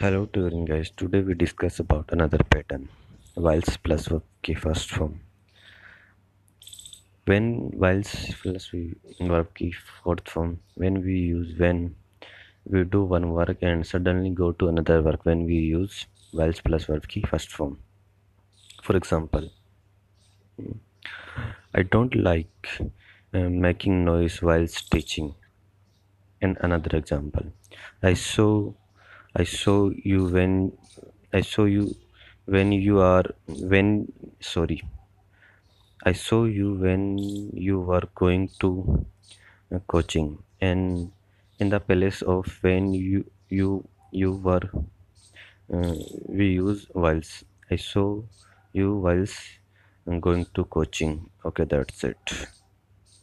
Hello to guys. Today we discuss about another pattern whiles plus verb first form. When whiles plus verb key fourth form when we use when we do one work and suddenly go to another work when we use whiles plus verb key first form. For example, I don't like uh, making noise while stitching. And another example, I saw I saw you when I saw you when you are when sorry. I saw you when you were going to uh, coaching and in the place of when you you you were uh, we use whilst I saw you whilst going to coaching. Okay that's it